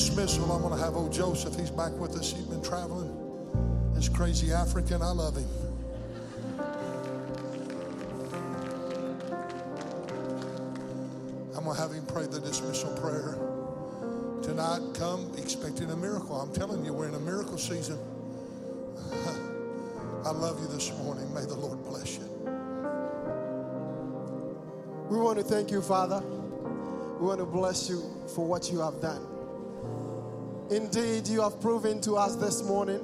dismissal, I'm going to have old Joseph. He's back with us. He's been traveling. This crazy African, I love him. I'm going to have him pray the dismissal prayer. Tonight, come expecting a miracle. I'm telling you, we're in a miracle season. I love you this morning. May the Lord bless you. We want to thank you, Father. We want to bless you for what you have done. Indeed, you have proven to us this morning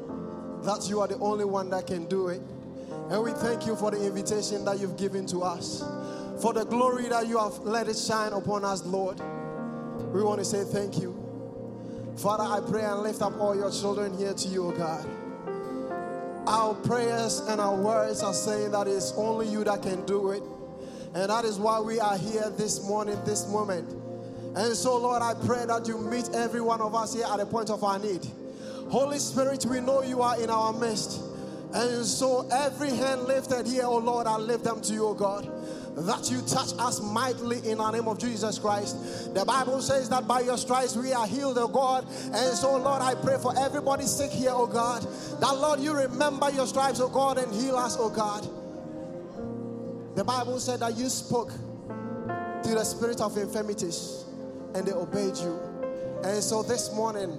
that you are the only one that can do it. And we thank you for the invitation that you've given to us, for the glory that you have let it shine upon us, Lord. We want to say thank you. Father, I pray and lift up all your children here to you, O God. Our prayers and our words are saying that it's only you that can do it. And that is why we are here this morning, this moment. And so, Lord, I pray that you meet every one of us here at the point of our need. Holy Spirit, we know you are in our midst. And so, every hand lifted here, oh Lord, I lift them to you, oh God that you touch us mightily in the name of Jesus Christ. The Bible says that by your stripes we are healed, oh God. And so, Lord, I pray for everybody sick here, oh God, that Lord, you remember your stripes, oh God, and heal us, oh God. The Bible said that you spoke to the spirit of infirmities and they obeyed you. And so this morning,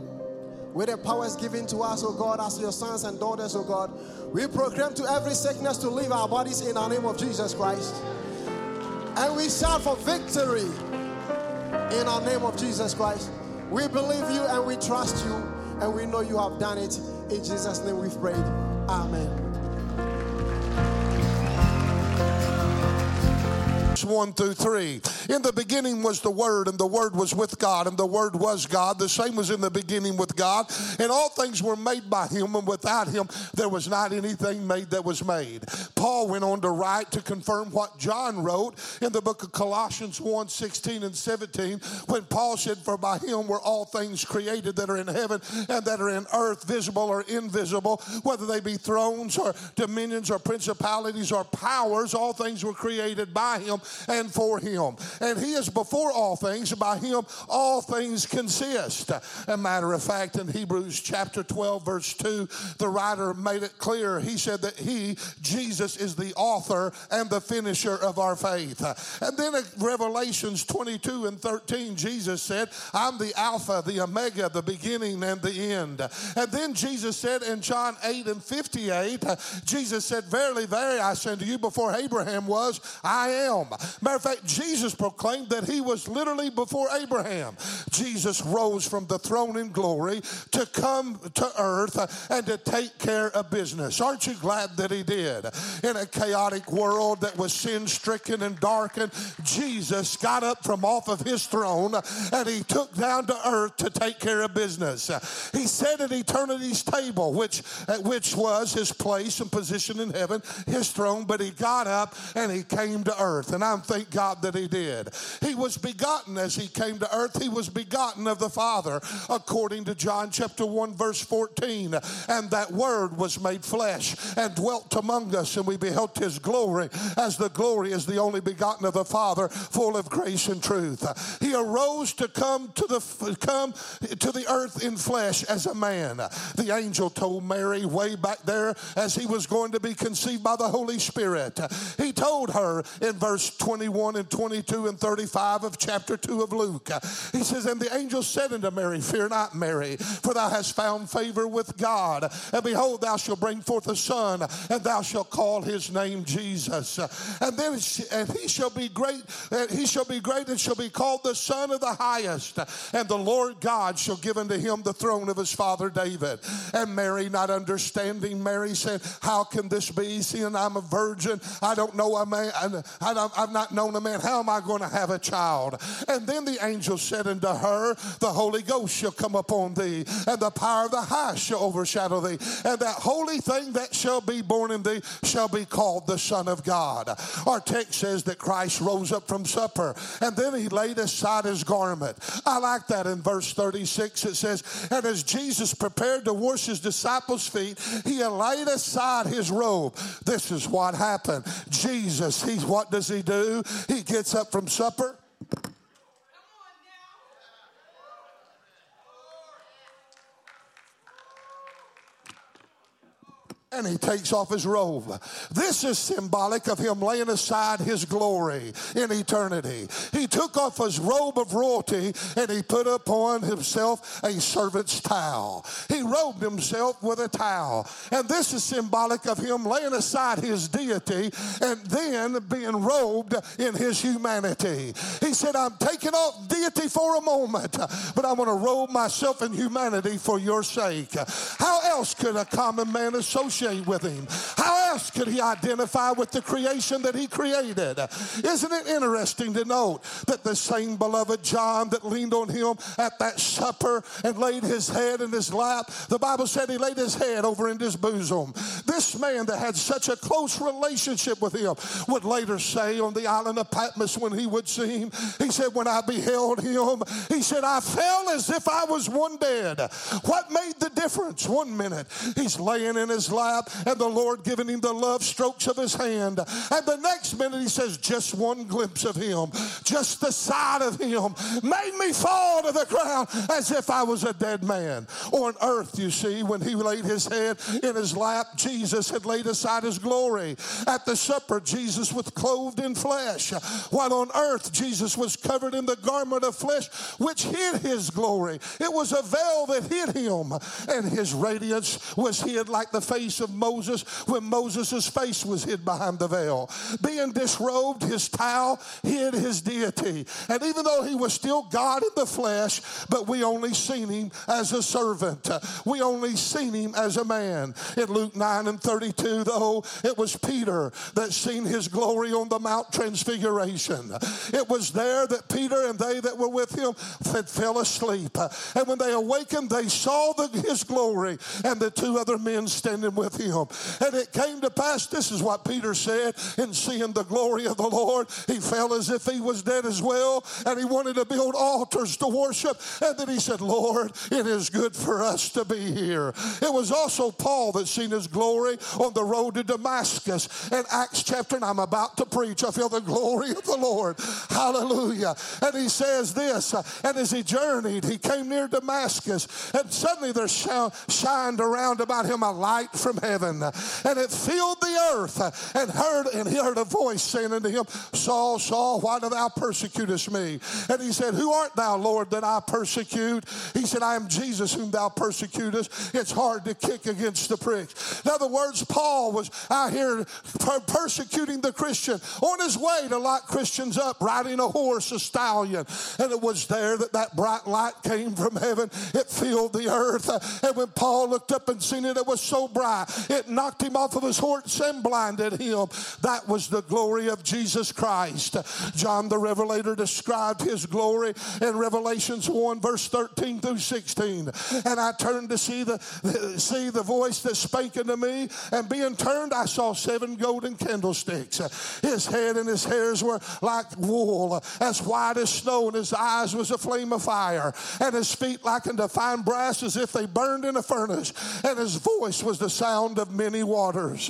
with the powers given to us, oh God, as your sons and daughters, oh God, we proclaim to every sickness to leave our bodies in the name of Jesus Christ. And we shout for victory in the name of Jesus Christ. We believe you and we trust you, and we know you have done it. In Jesus' name we've prayed. Amen. 1 through 3. In the beginning was the Word, and the Word was with God, and the Word was God. The same was in the beginning with God. And all things were made by Him, and without Him there was not anything made that was made. Paul went on to write to confirm what John wrote in the book of Colossians 1 16 and 17, when Paul said, For by Him were all things created that are in heaven and that are in earth, visible or invisible, whether they be thrones or dominions or principalities or powers, all things were created by Him and for him. And he is before all things, by him all things consist. A matter of fact, in Hebrews chapter 12, verse 2, the writer made it clear. He said that he, Jesus, is the author and the finisher of our faith. And then in Revelations 22 and 13, Jesus said, I'm the Alpha, the Omega, the beginning and the end. And then Jesus said in John 8 and 58, Jesus said, Verily, verily, I say unto you, before Abraham was, I am. Matter of fact, Jesus proclaimed that he was literally before Abraham. Jesus rose from the throne in glory to come to earth and to take care of business. Aren't you glad that he did? In a chaotic world that was sin stricken and darkened, Jesus got up from off of his throne and he took down to earth to take care of business. He sat at eternity's table, which, which was his place and position in heaven, his throne, but he got up and he came to earth. And I'm thank God that he did. He was begotten as he came to earth. He was begotten of the Father, according to John chapter 1, verse 14. And that word was made flesh and dwelt among us, and we beheld his glory as the glory is the only begotten of the Father, full of grace and truth. He arose to come to the come to the earth in flesh as a man. The angel told Mary way back there as he was going to be conceived by the Holy Spirit. He told her in verse 21 and 22 and 35 of chapter 2 of Luke. He says, And the angel said unto Mary, Fear not, Mary, for thou hast found favor with God. And behold, thou shalt bring forth a son, and thou shalt call his name Jesus. And then and he shall be great, and he shall be great and shall be called the Son of the Highest. And the Lord God shall give unto him the throne of his father David. And Mary, not understanding, Mary said, How can this be? Seeing I'm a virgin, I don't know a man, I, I've not known a man. How am I going to have a child? And then the angel said unto her, The Holy Ghost shall come upon thee, and the power of the highest shall overshadow thee. And that holy thing that shall be born in thee shall be called the Son of God. Our text says that Christ rose up from supper, and then he laid aside his garment. I like that in verse 36. It says, And as Jesus prepared to wash his disciples' feet, he laid aside his robe. This is what happened. Jesus, he's what does he do? He gets up from supper. And he takes off his robe. This is symbolic of him laying aside his glory in eternity. He took off his robe of royalty and he put upon himself a servant's towel. He robed himself with a towel. And this is symbolic of him laying aside his deity and then being robed in his humanity. He said, I'm taking off deity for a moment, but I'm going to robe myself in humanity for your sake. How else could a common man associate? Associate with him. Else could he identify with the creation that he created? Isn't it interesting to note that the same beloved John that leaned on him at that supper and laid his head in his lap, the Bible said he laid his head over in his bosom. This man that had such a close relationship with him would later say on the island of Patmos when he would see him, he said, When I beheld him, he said, I fell as if I was one dead. What made the difference? One minute, he's laying in his lap lap and the Lord giving him the love strokes of his hand. And the next minute he says, just one glimpse of him, just the sight of him made me fall to the ground as if I was a dead man. On earth, you see, when he laid his head in his lap, Jesus had laid aside his glory. At the supper, Jesus was clothed in flesh, while on earth, Jesus was covered in the garment of flesh which hid his glory. It was a veil that hid him, and his radiance was hid like the face of Moses when Moses' face was hid behind the veil. Being disrobed, his towel hid his deity. And even though he was still God in the flesh, but we only seen him as a servant. We only seen him as a man. In Luke 9 and 32, though, it was Peter that seen his glory on the Mount Transfiguration. It was there that Peter and they that were with him fell asleep. And when they awakened, they saw the, his glory and the two other men standing with him. And it came to pass, this is what Peter said, in seeing the glory of the Lord, he felt as if he was dead as well, and he wanted to build altars to worship. And then he said, Lord, it is good for us to be here. It was also Paul that seen his glory on the road to Damascus. In Acts chapter, and I'm about to preach, I feel the glory of the Lord. Hallelujah. And he says this, and as he journeyed, he came near Damascus, and suddenly there shined around about him a light from heaven, and it filled the earth, and heard and he heard a voice saying unto him, Saul, Saul, why do thou persecutest me? And he said, Who art thou, Lord, that I persecute? He said, I am Jesus whom thou persecutest. It's hard to kick against the pricks. In other words, Paul was out here per- persecuting the Christian on his way to lock Christians up, riding a horse, a stallion. And it was there that that bright light came from heaven. It filled the earth. And when Paul looked up and seen it, it was so bright it knocked him off of his horse and blinded him. That was the glory of Jesus Christ. John the Revelator described his glory in Revelations 1, verse 13 through 16. And I turned to see the, see the voice that spake unto me, and being turned, I saw seven golden candlesticks. His head and his hairs were like wool, as white as snow, and his eyes was a flame of fire, and his feet like unto fine brass as if they burned in a furnace, and his voice was the sound of many waters.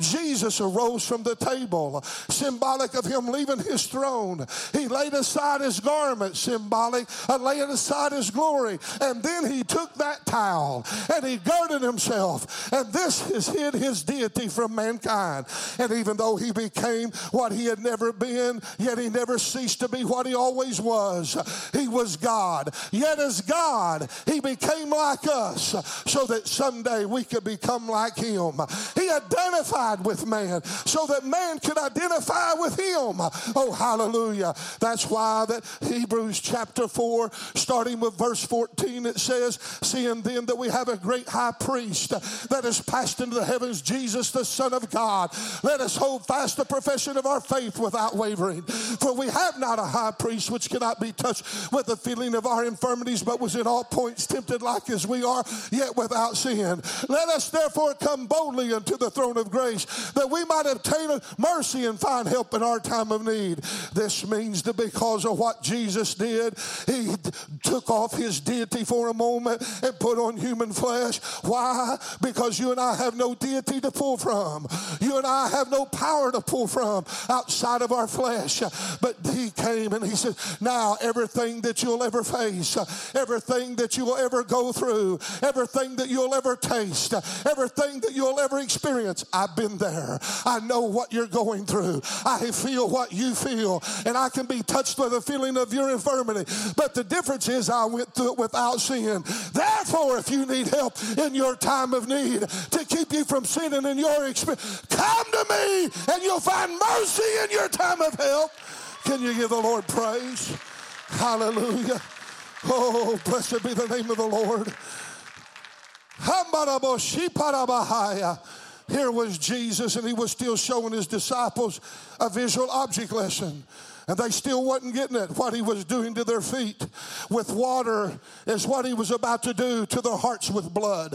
Jesus arose from the table, symbolic of him leaving his throne. He laid aside his garment, symbolic of laying aside his glory. And then he took that towel and he girded himself. And this has hid his deity from mankind. And even though he became what he had never been, yet he never ceased to be what he always was. He was God. Yet as God, he became like us so that someday we could become like him. He identified with man so that man could identify with him. Oh, hallelujah. That's why that Hebrews chapter 4, starting with verse 14, it says, Seeing then that we have a great high priest that has passed into the heavens, Jesus, the Son of God, let us hold fast the profession of our faith without wavering. For we have not a high priest which cannot be touched with the feeling of our infirmities, but was in all points tempted like as we are, yet without sin. Let us therefore come boldly unto the throne of grace that we might obtain mercy and find help in our time of need. This means that because of what Jesus did, he took off his deity for a moment and put on human flesh. Why? Because you and I have no deity to pull from. You and I have no power to pull from outside of our flesh. But he came and he said, Now everything that you'll ever face, everything that you will ever go through, everything that you'll ever taste, everything that you'll ever experience, I've been there. I know what you're going through. I feel what you feel, and I can be touched by the feeling of your infirmity. But the difference is, I went through it without sin. Therefore, if you need help in your time of need to keep you from sinning in your experience, come to me and you'll find mercy in your time of help. Can you give the Lord praise? Hallelujah. Oh, blessed be the name of the Lord. Here was Jesus, and he was still showing his disciples a visual object lesson. And they still wasn't getting it, what he was doing to their feet with water is what he was about to do to their hearts with blood.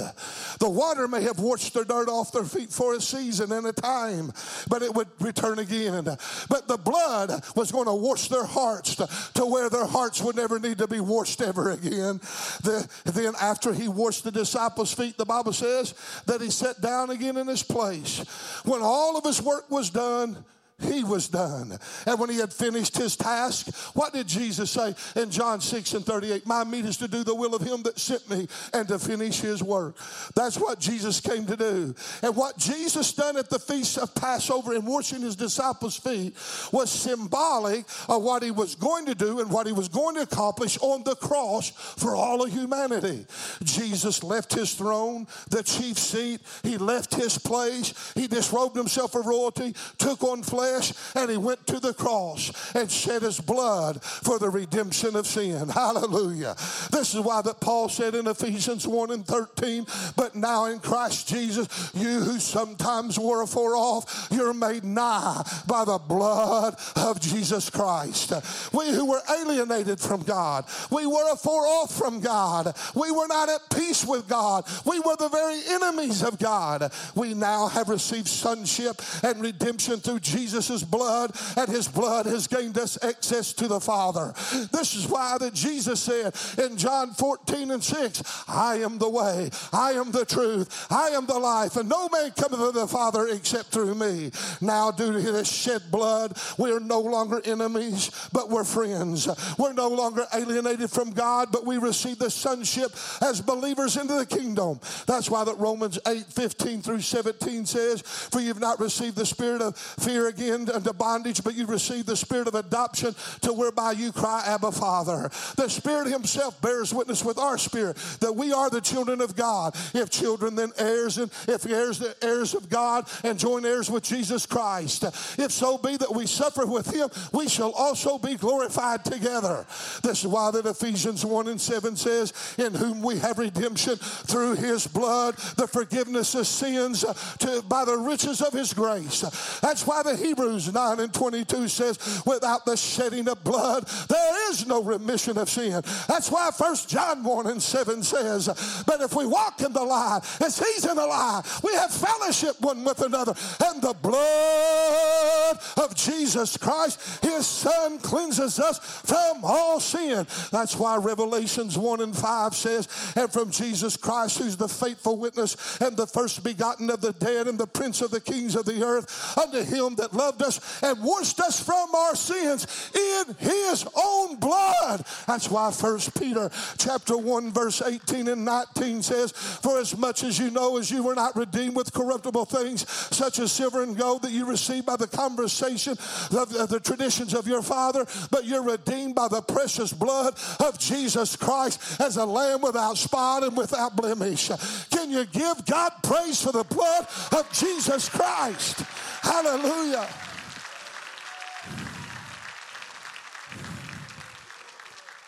The water may have washed the dirt off their feet for a season and a time, but it would return again. But the blood was going to wash their hearts to, to where their hearts would never need to be washed ever again. The, then, after he washed the disciples' feet, the Bible says that he sat down again in his place. When all of his work was done, he was done. And when he had finished his task, what did Jesus say in John 6 and 38? My meat is to do the will of him that sent me and to finish his work. That's what Jesus came to do. And what Jesus done at the feast of Passover in washing his disciples' feet was symbolic of what he was going to do and what he was going to accomplish on the cross for all of humanity. Jesus left his throne, the chief seat, he left his place, he disrobed himself of royalty, took on flesh flesh and he went to the cross and shed his blood for the redemption of sin. Hallelujah. This is why that Paul said in Ephesians 1 and 13, but now in Christ Jesus, you who sometimes were afar off, you're made nigh by the blood of Jesus Christ. We who were alienated from God, we were afar off from God, we were not at peace with God, we were the very enemies of God. We now have received sonship and redemption through Jesus Jesus' blood, and his blood has gained us access to the Father. This is why that Jesus said in John 14 and 6, I am the way, I am the truth, I am the life, and no man cometh to the Father except through me. Now, due to this shed blood, we are no longer enemies, but we're friends. We're no longer alienated from God, but we receive the sonship as believers into the kingdom. That's why that Romans 8 15 through 17 says, For you've not received the spirit of fear again again bondage, but you receive the spirit of adoption to whereby you cry, Abba, Father. The Spirit Himself bears witness with our spirit that we are the children of God. If children, then heirs, and if heirs, the heirs of God, and joint heirs with Jesus Christ. If so be that we suffer with Him, we shall also be glorified together. This is why that Ephesians 1 and 7 says, In whom we have redemption through His blood, the forgiveness of sins to, by the riches of His grace. That's why the Hebrews 9 and 22 says, without the shedding of blood, there is no remission of sin. That's why 1 John 1 and 7 says, but if we walk in the light, as he's in the light, we have fellowship one with another. And the blood of Jesus Christ, his son, cleanses us from all sin. That's why Revelations 1 and 5 says, and from Jesus Christ, who's the faithful witness and the first begotten of the dead and the prince of the kings of the earth, unto him that loved us and washed us from our sins in his own blood. That's why First Peter chapter 1 verse 18 and 19 says, For as much as you know as you were not redeemed with corruptible things such as silver and gold that you received by the conversation of, of the traditions of your father, but you're redeemed by the precious blood of Jesus Christ as a lamb without spot and without blemish. Can you give God praise for the blood of Jesus Christ? Hallelujah.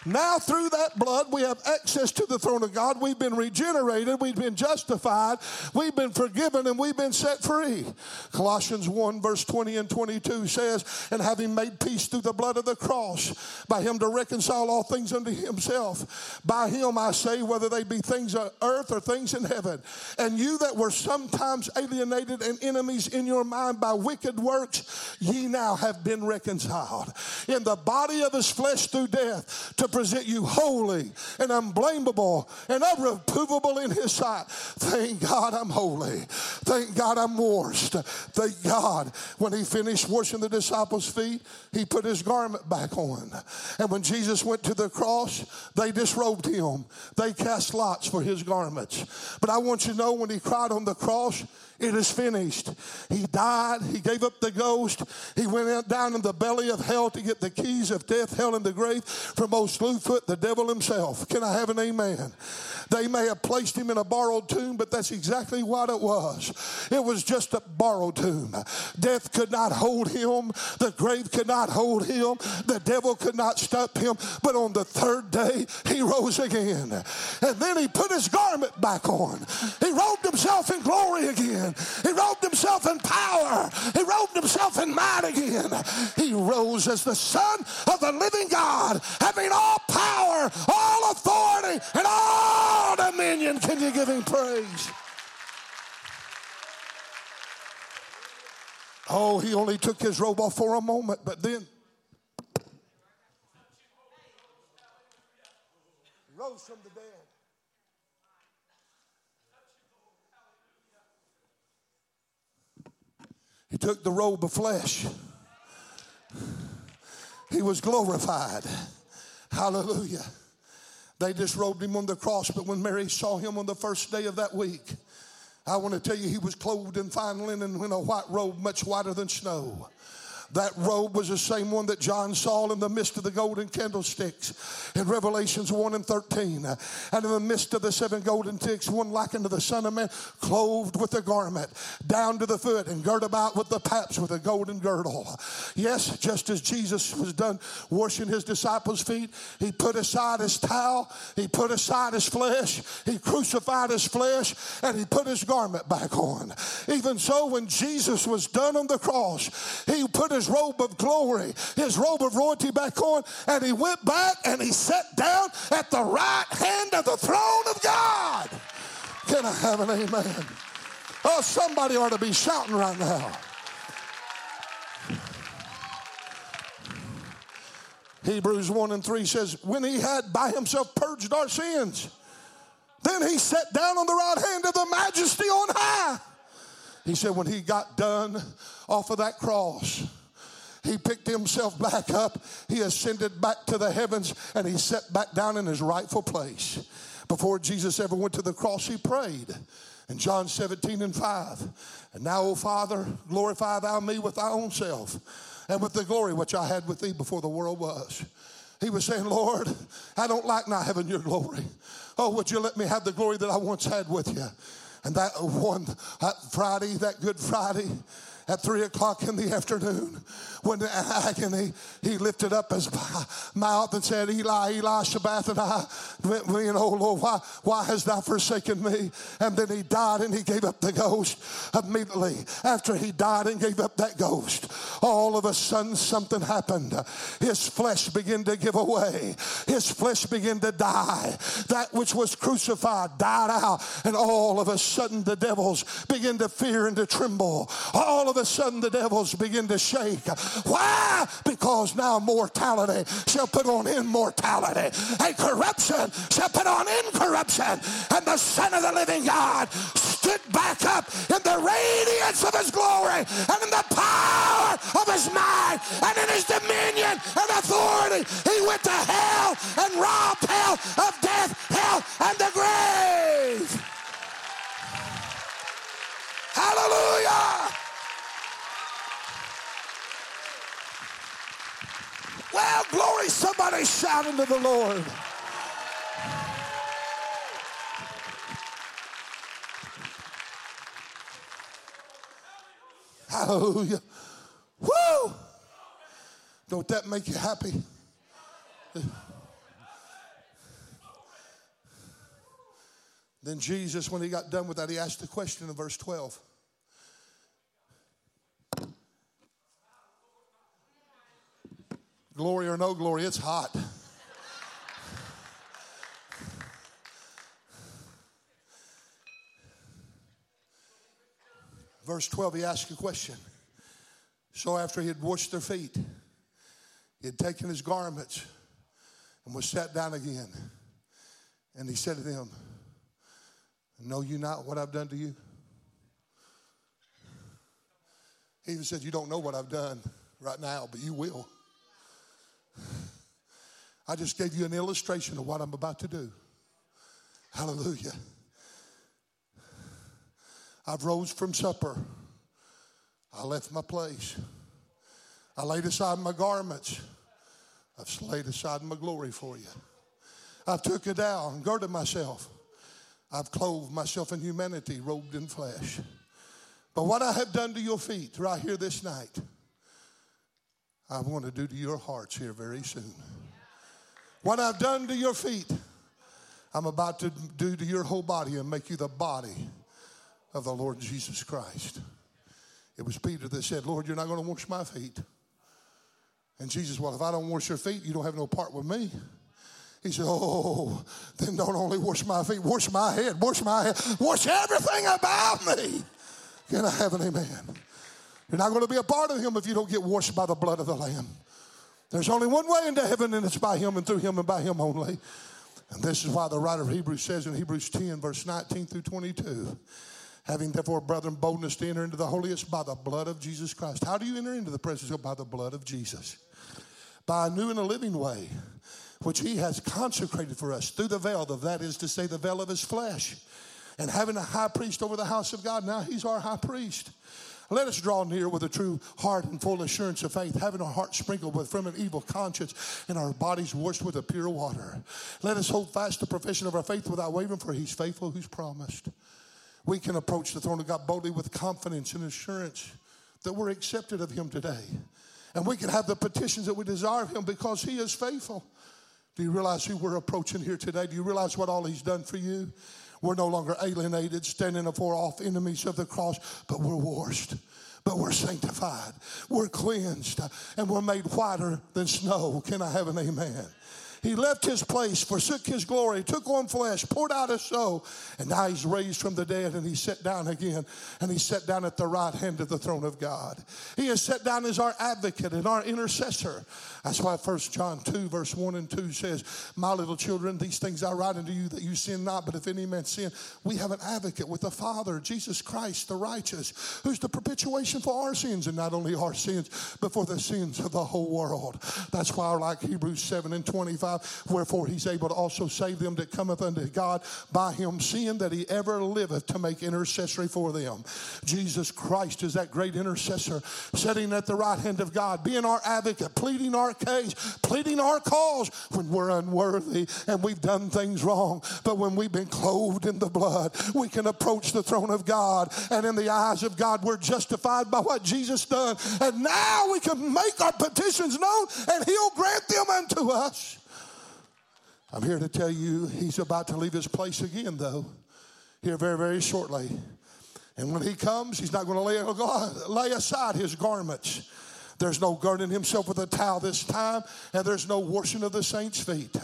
Now, through that blood, we have access to the throne of God. We've been regenerated, we've been justified, we've been forgiven, and we've been set free. Colossians 1, verse 20 and 22 says, And having made peace through the blood of the cross, by him to reconcile all things unto himself. By him, I say, whether they be things on earth or things in heaven. And you that were sometimes alienated and enemies in your mind by wicked works, ye now have been reconciled in the body of his flesh through death to present you holy and unblameable and unreprovable in His sight. Thank God I'm holy. Thank God I'm washed. Thank God when He finished washing the disciples' feet, He put His garment back on. And when Jesus went to the cross, they disrobed Him. They cast lots for His garments. But I want you to know when He cried on the cross, it is finished. He died. He gave up the ghost. He went down in the belly of hell to get the keys of death, hell, and the grave from old Slewfoot, the devil himself. Can I have an amen? They may have placed him in a borrowed tomb, but that's exactly what it was. It was just a borrowed tomb. Death could not hold him. The grave could not hold him. The devil could not stop him. But on the third day, he rose again. And then he put his garment back on. He robed himself in glory again again. He robed himself in power. He robed himself in might again. He rose as the Son of the living God, having all power, all authority, and all dominion. Can you give him praise? Oh, he only took his robe off for a moment, but then rose from the took the robe of flesh. He was glorified. Hallelujah. They disrobed him on the cross, but when Mary saw him on the first day of that week, I want to tell you he was clothed in fine linen in a white robe, much whiter than snow. That robe was the same one that John saw in the midst of the golden candlesticks in Revelations 1 and 13. And in the midst of the seven golden sticks, one like unto the Son of Man, clothed with a garment down to the foot and girt about with the paps with a golden girdle. Yes, just as Jesus was done washing his disciples' feet, he put aside his towel, he put aside his flesh, he crucified his flesh, and he put his garment back on. Even so, when Jesus was done on the cross, he put his robe of glory, his robe of royalty back on, and he went back and he sat down at the right hand of the throne of God. Can I have an amen? Oh, somebody ought to be shouting right now. Hebrews 1 and 3 says, When he had by himself purged our sins, then he sat down on the right hand of the majesty on high. He said, When he got done off of that cross, he picked himself back up. He ascended back to the heavens and he sat back down in his rightful place. Before Jesus ever went to the cross, he prayed. In John 17 and 5, and now, O Father, glorify thou me with thy own self and with the glory which I had with thee before the world was. He was saying, Lord, I don't like not having your glory. Oh, would you let me have the glory that I once had with you? And that one that Friday, that Good Friday, at three o'clock in the afternoon when in agony he lifted up his mouth and said, Eli, Eli, Sabbathani, you oh know, Lord, why, why hast thou forsaken me? And then he died and he gave up the ghost immediately. After he died and gave up that ghost, all of a sudden something happened. His flesh began to give away, his flesh began to die. That which was crucified died out, and all of a sudden the devils began to fear and to tremble. All of of a sudden the devils begin to shake. Why? Because now mortality shall put on immortality, and corruption shall put on incorruption. And the Son of the living God stood back up in the radiance of his glory and in the power of his might and in his dominion and authority. He went to hell and robbed hell of death, hell, and the grave. Hallelujah. Well, glory, somebody shout unto the Lord. Hallelujah. Woo! Don't that make you happy? Then Jesus, when he got done with that, he asked the question in verse 12. Glory or no glory, it's hot. Verse 12, he asked a question. So after he had washed their feet, he had taken his garments and was sat down again. And he said to them, Know you not what I've done to you? He even said, You don't know what I've done right now, but you will. I just gave you an illustration of what I'm about to do. Hallelujah. I've rose from supper. I left my place. I laid aside my garments. I've laid aside my glory for you. I've took it down, girded myself. I've clothed myself in humanity, robed in flesh. But what I have done to your feet right here this night, I want to do to your hearts here very soon. What I've done to your feet, I'm about to do to your whole body and make you the body of the Lord Jesus Christ. It was Peter that said, Lord, you're not going to wash my feet. And Jesus, well, if I don't wash your feet, you don't have no part with me. He said, Oh, then don't only wash my feet, wash my head, wash my head, wash everything about me. Can I have an amen? You're not going to be a part of him if you don't get washed by the blood of the Lamb. There's only one way into heaven, and it's by him and through him and by him only. And this is why the writer of Hebrews says in Hebrews 10, verse 19 through 22, having therefore, brethren, boldness to enter into the holiest by the blood of Jesus Christ. How do you enter into the presence of God? By the blood of Jesus. By a new and a living way, which he has consecrated for us through the veil, of that is to say, the veil of his flesh. And having a high priest over the house of God, now he's our high priest. Let us draw near with a true heart and full assurance of faith, having our hearts sprinkled with from an evil conscience and our bodies washed with a pure water. Let us hold fast the profession of our faith without wavering, for he's faithful who's promised. We can approach the throne of God boldly with confidence and assurance that we're accepted of him today. And we can have the petitions that we desire of him because he is faithful. Do you realize who we're approaching here today? Do you realize what all he's done for you? We're no longer alienated, standing afar off enemies of the cross, but we're washed. But we're sanctified. We're cleansed. And we're made whiter than snow. Can I have an amen? He left his place, forsook his glory, took on flesh, poured out his soul, and now he's raised from the dead and he sat down again and he sat down at the right hand of the throne of God. He is set down as our advocate and our intercessor. That's why 1 John 2, verse 1 and 2 says, My little children, these things I write unto you that you sin not, but if any man sin, we have an advocate with the Father, Jesus Christ, the righteous, who's the propitiation for our sins, and not only our sins, but for the sins of the whole world. That's why like Hebrews 7 and 25, wherefore he's able to also save them that cometh unto God by him, seeing that he ever liveth to make intercessory for them. Jesus Christ is that great intercessor, sitting at the right hand of God, being our advocate, pleading our case, pleading our cause when we're unworthy and we've done things wrong. But when we've been clothed in the blood, we can approach the throne of God. And in the eyes of God, we're justified by what Jesus done. And now we can make our petitions known and He'll grant them unto us. I'm here to tell you He's about to leave His place again, though, here very, very shortly. And when He comes, He's not going to lay, lay aside His garments. There's no girding himself with a towel this time, and there's no washing of the saints' feet.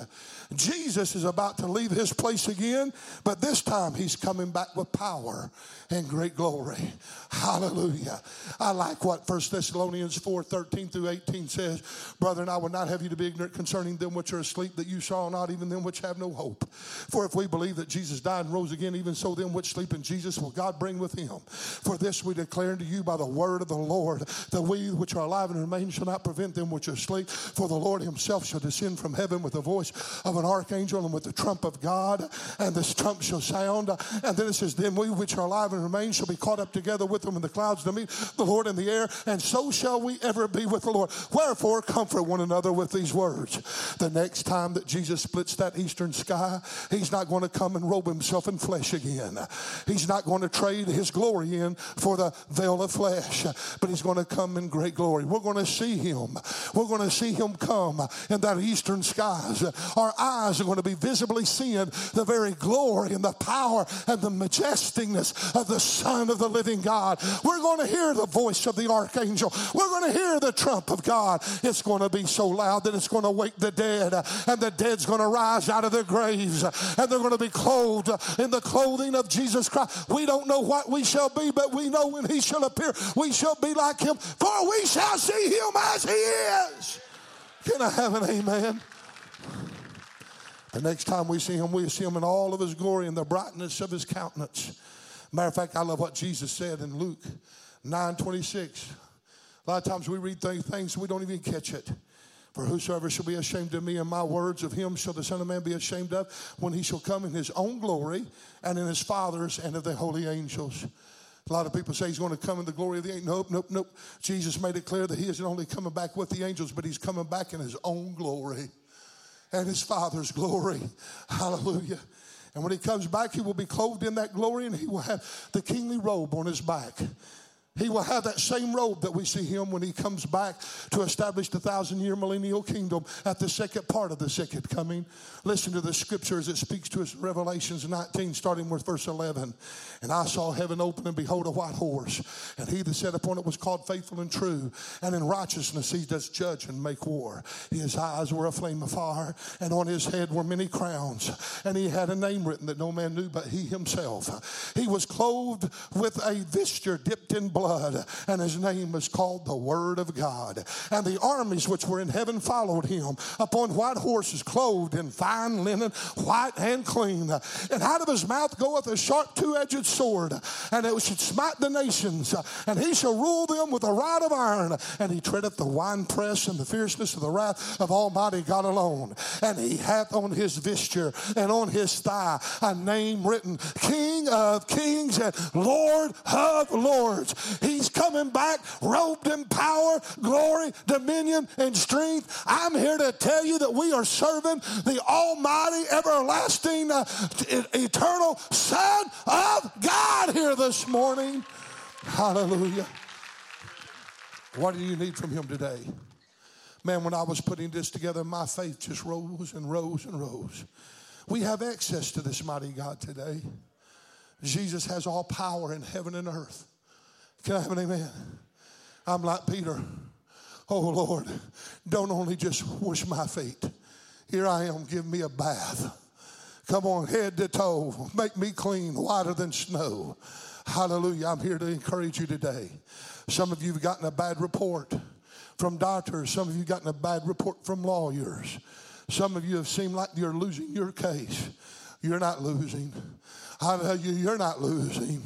Jesus is about to leave his place again, but this time he's coming back with power and great glory. Hallelujah. I like what 1 Thessalonians 4 13 through 18 says. Brethren, I would not have you to be ignorant concerning them which are asleep, that you saw not, even them which have no hope. For if we believe that Jesus died and rose again, even so them which sleep in Jesus will God bring with him. For this we declare unto you by the word of the Lord, that we which are alive and remain shall not prevent them which are asleep. For the Lord himself shall descend from heaven with the voice of an archangel and with the trump of God, and this trump shall sound. And then it says, Then we which are alive and remain shall be caught up together with them in the clouds to meet the Lord in the air, and so shall we ever be with the Lord. Wherefore, comfort one another with these words. The next time that Jesus splits that eastern sky, he's not going to come and robe himself in flesh again. He's not going to trade his glory in for the veil of flesh, but he's going to come in great glory. We're going to see him. We're going to see him come in that eastern skies. Our eyes are going to be visibly seeing the very glory and the power and the majesticness of the Son of the living God. We're going to hear the voice of the archangel. We're going to hear the trump of God. It's going to be so loud that it's going to wake the dead, and the dead's going to rise out of their graves, and they're going to be clothed in the clothing of Jesus Christ. We don't know what we shall be, but we know when he shall appear, we shall be like him, for we shall see him as he is. Can I have an amen? The next time we see him, we see him in all of his glory and the brightness of his countenance. Matter of fact, I love what Jesus said in Luke 9 26. A lot of times we read things, things we don't even catch it. For whosoever shall be ashamed of me and my words of him shall the Son of Man be ashamed of when he shall come in his own glory and in his Father's and of the holy angels. A lot of people say he's going to come in the glory of the angels. Nope, nope, nope. Jesus made it clear that he isn't only coming back with the angels, but he's coming back in his own glory and his Father's glory. Hallelujah. And when he comes back, he will be clothed in that glory and he will have the kingly robe on his back. He will have that same robe that we see him when he comes back to establish the thousand year millennial kingdom at the second part of the second coming. Listen to the scripture as it speaks to us, Revelations 19, starting with verse 11. And I saw heaven open, and behold, a white horse. And he that sat upon it was called faithful and true. And in righteousness he does judge and make war. His eyes were a flame of fire, and on his head were many crowns. And he had a name written that no man knew but he himself. He was clothed with a vesture dipped in blood blood, and his name was called the Word of God. And the armies which were in heaven followed him upon white horses, clothed in fine linen, white and clean. And out of his mouth goeth a sharp two edged sword, and it should smite the nations, and he shall rule them with a rod of iron, and he treadeth the winepress and the fierceness of the wrath of Almighty God alone. And he hath on his vesture and on his thigh a name written King of Kings and Lord of Lords. He's coming back robed in power, glory, dominion, and strength. I'm here to tell you that we are serving the Almighty, everlasting, uh, eternal Son of God here this morning. Hallelujah. What do you need from Him today? Man, when I was putting this together, my faith just rose and rose and rose. We have access to this mighty God today. Jesus has all power in heaven and earth. Can I have an amen? I'm like Peter. Oh Lord, don't only just wash my feet. Here I am, give me a bath. Come on, head to toe, make me clean, whiter than snow. Hallelujah. I'm here to encourage you today. Some of you have gotten a bad report from doctors, some of you have gotten a bad report from lawyers. Some of you have seemed like you're losing your case. You're not losing. I tell you, you're not losing.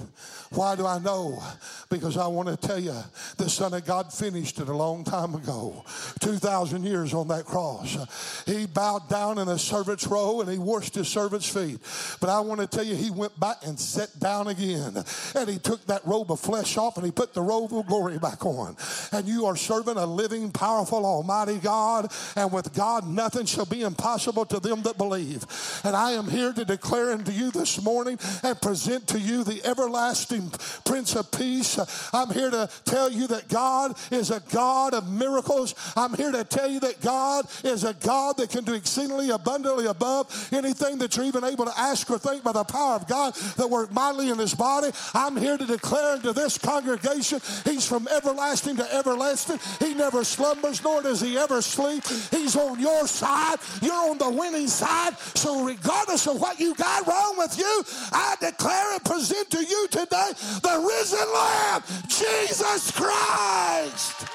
Why do I know? Because I want to tell you, the Son of God finished it a long time ago, 2,000 years on that cross. He bowed down in a servant's row and he washed his servant's feet. But I want to tell you, he went back and sat down again. And he took that robe of flesh off and he put the robe of glory back on. And you are serving a living, powerful, almighty God. And with God, nothing shall be impossible to them that believe. And I am here to declare unto you this morning and present to you the everlasting Prince of Peace. I'm here to tell you that God is a God of miracles. I'm here to tell you that God is a God that can do exceedingly abundantly above anything that you're even able to ask or think by the power of God that work mightily in his body. I'm here to declare unto this congregation, He's from everlasting to everlasting. He never slumbers, nor does He ever sleep. He's on your side. You're on the winning side. So regardless of what you got wrong with you, I declare and present to you today the risen Lamb, Jesus Christ.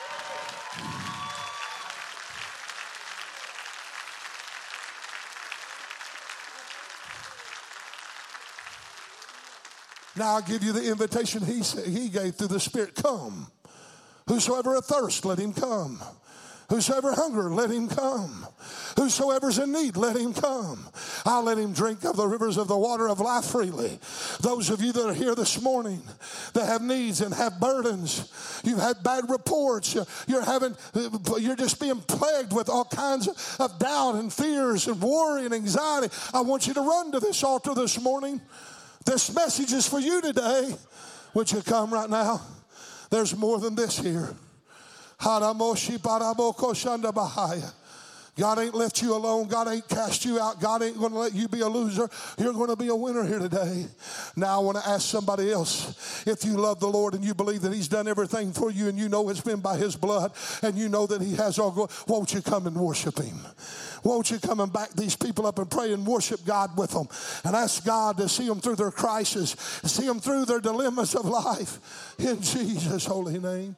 Now I'll give you the invitation he, he gave through the Spirit. Come. Whosoever athirst, let him come. Whosoever hunger, let him come. Whosoever's in need, let him come. I'll let him drink of the rivers of the water of life freely. Those of you that are here this morning that have needs and have burdens, you've had bad reports, you're having, you're just being plagued with all kinds of doubt and fears and worry and anxiety. I want you to run to this altar this morning. This message is for you today. Would you come right now? There's more than this here. Haramoshi baraboko shanda bahaya. God ain't left you alone. God ain't cast you out. God ain't going to let you be a loser. You're going to be a winner here today. Now, I want to ask somebody else if you love the Lord and you believe that He's done everything for you and you know it's been by His blood and you know that He has all glory, won't you come and worship Him? Won't you come and back these people up and pray and worship God with them and ask God to see them through their crisis, see them through their dilemmas of life in Jesus' holy name.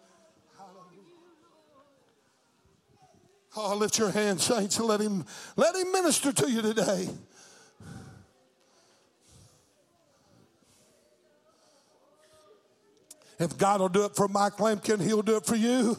Oh, lift your hands, saints, and let him let him minister to you today. If God will do it for Mike Lampkin, he'll do it for you.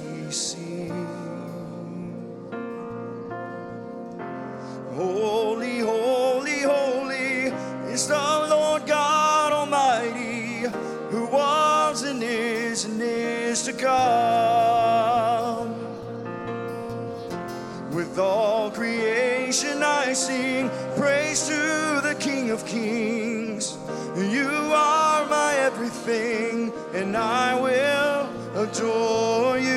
everything, and I will adore you.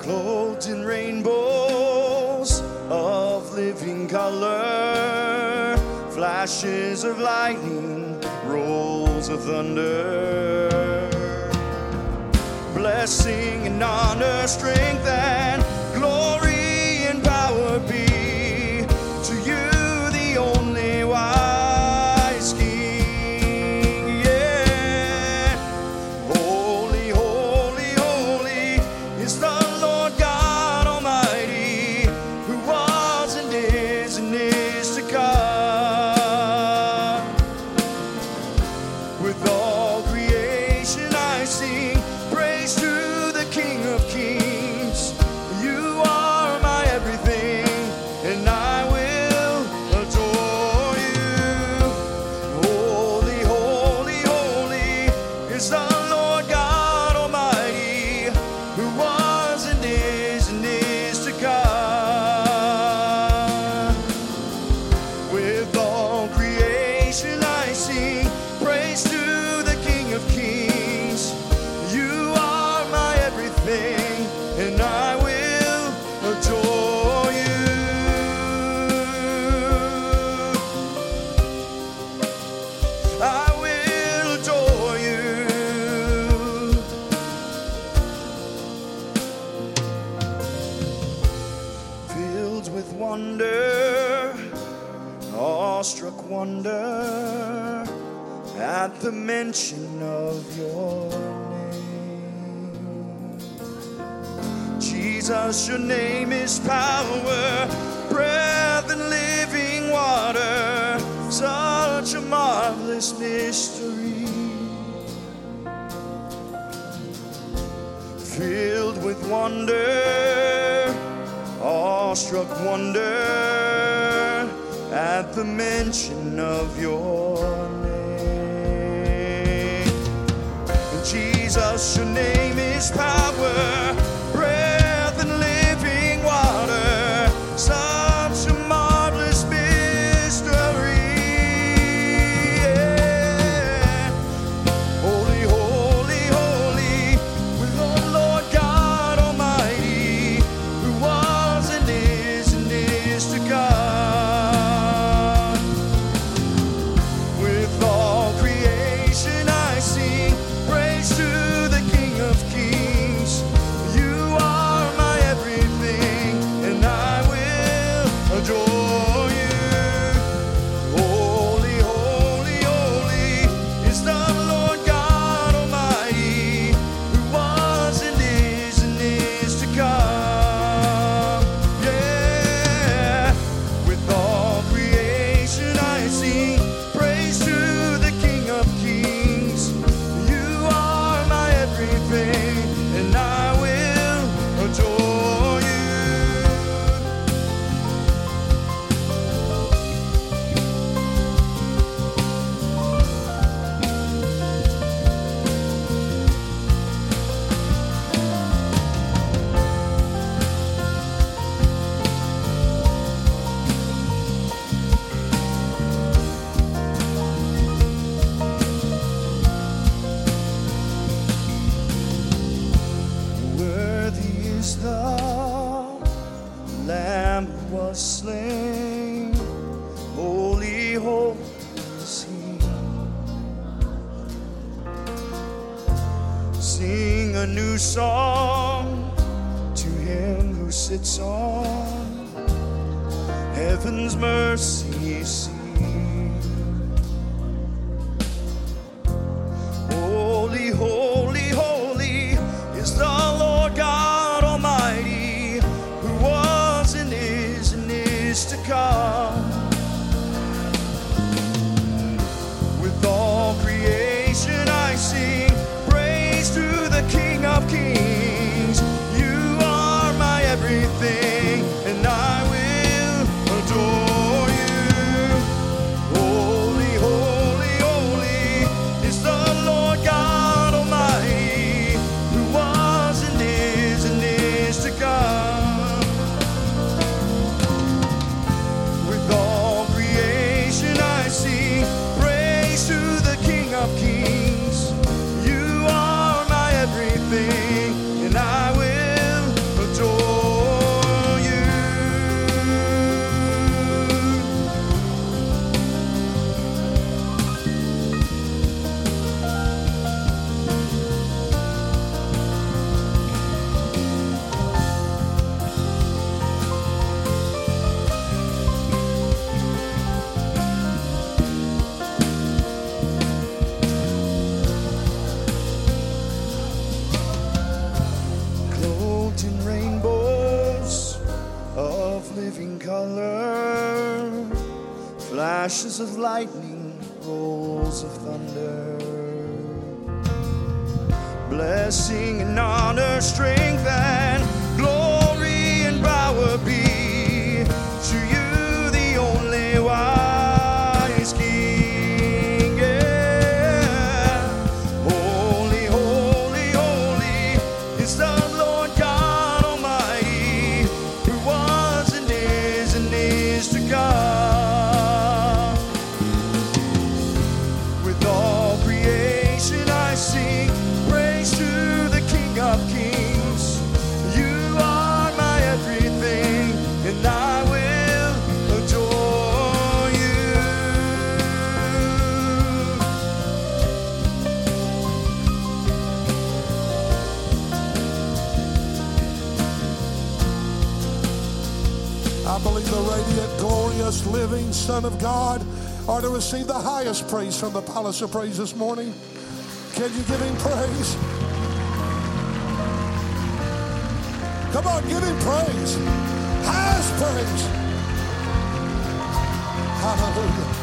clothed in rainbows of living color, flashes of lightning, rolls of thunder. Blessing and honor, strength and awestruck wonder at the mention of your name. Jesus, your name is power. I believe the radiant, glorious, living Son of God are to receive the highest praise from the Palace of Praise this morning. Can you give him praise? Come on, give him praise. Highest praise. Hallelujah.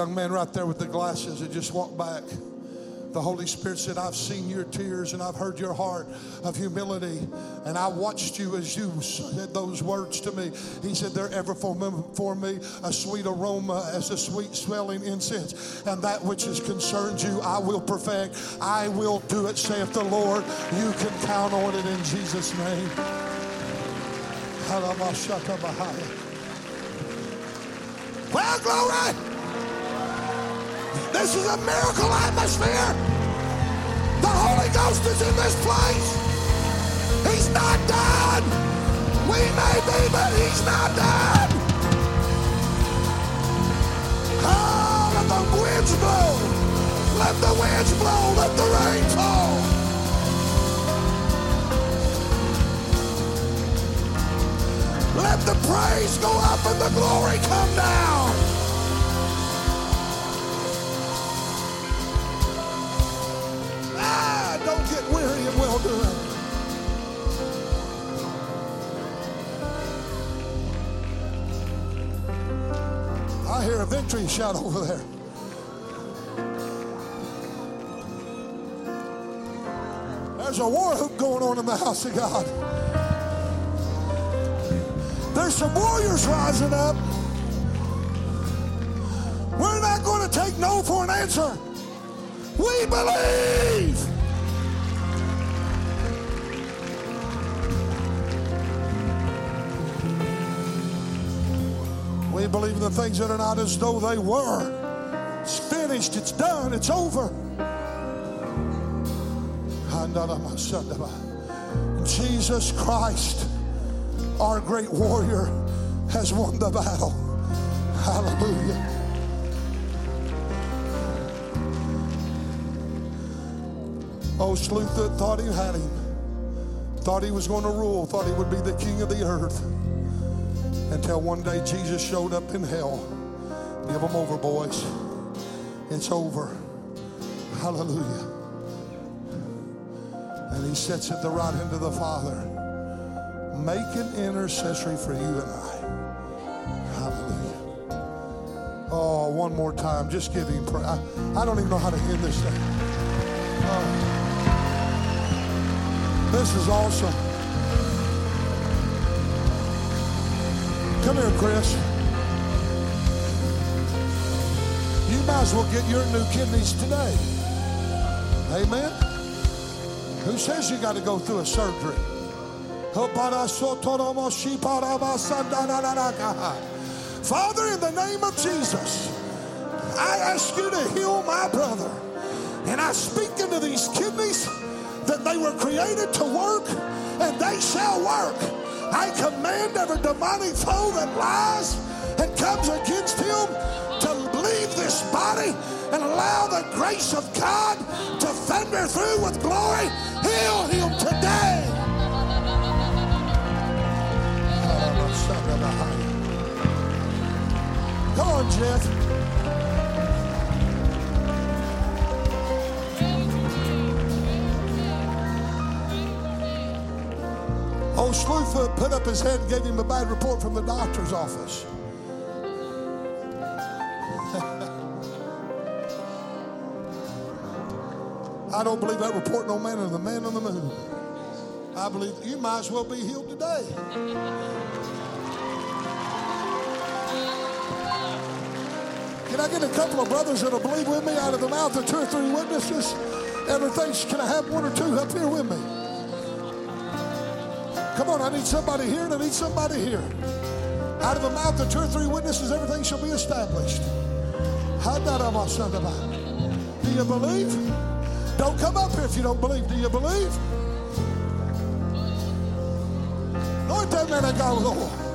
Young man right there with the glasses that just walked back. The Holy Spirit said, I've seen your tears and I've heard your heart of humility. And I watched you as you said those words to me. He said, They're ever for me, for me a sweet aroma as a sweet smelling incense. And that which has concerned you, I will perfect. I will do it, saith the Lord. You can count on it in Jesus' name. Well, glory! This is a miracle atmosphere. The Holy Ghost is in this place. He's not done. We may be, but he's not done. Oh, let the winds blow. Let the winds blow. Let the rain fall. Let the praise go up and the glory come down. Ah, don't get weary in well doing. I hear a victory shout over there. There's a war whoop going on in the house of God. There's some warriors rising up. We're not going to take no for an answer. We believe. In the things that are not as though they were. It's finished. It's done. It's over. Jesus Christ, our great warrior, has won the battle. Hallelujah. Oh, Sluther thought he had him. Thought he was going to rule. Thought he would be the king of the earth. Until one day Jesus showed up in hell. Give them over, boys. It's over. Hallelujah. And he sits at the right hand of the Father, making intercessory for you and I. Hallelujah. Oh, one more time. Just give him prayer. I, I don't even know how to end this thing. Oh. This is awesome. Come here, Chris. You might as well get your new kidneys today. Amen. Who says you got to go through a surgery? Father, in the name of Jesus, I ask you to heal my brother. And I speak into these kidneys that they were created to work and they shall work. I command every demonic foe that lies and comes against him to leave this body and allow the grace of God to thunder through with glory. Heal him today. Come on, Jeff. Oh, Old Slewfoot put up his head and gave him a bad report from the doctor's office. I don't believe that report no man of the man on the moon. I believe you might as well be healed today. Can I get a couple of brothers that'll believe with me out of the mouth of two or three witnesses? Everything's, can I have one or two up here with me? Come on, I need somebody here and I need somebody here. Out of the mouth of two or three witnesses, everything shall be established. Do you believe? Don't come up here if you don't believe. Do you believe? Lord, that man of God, Lord.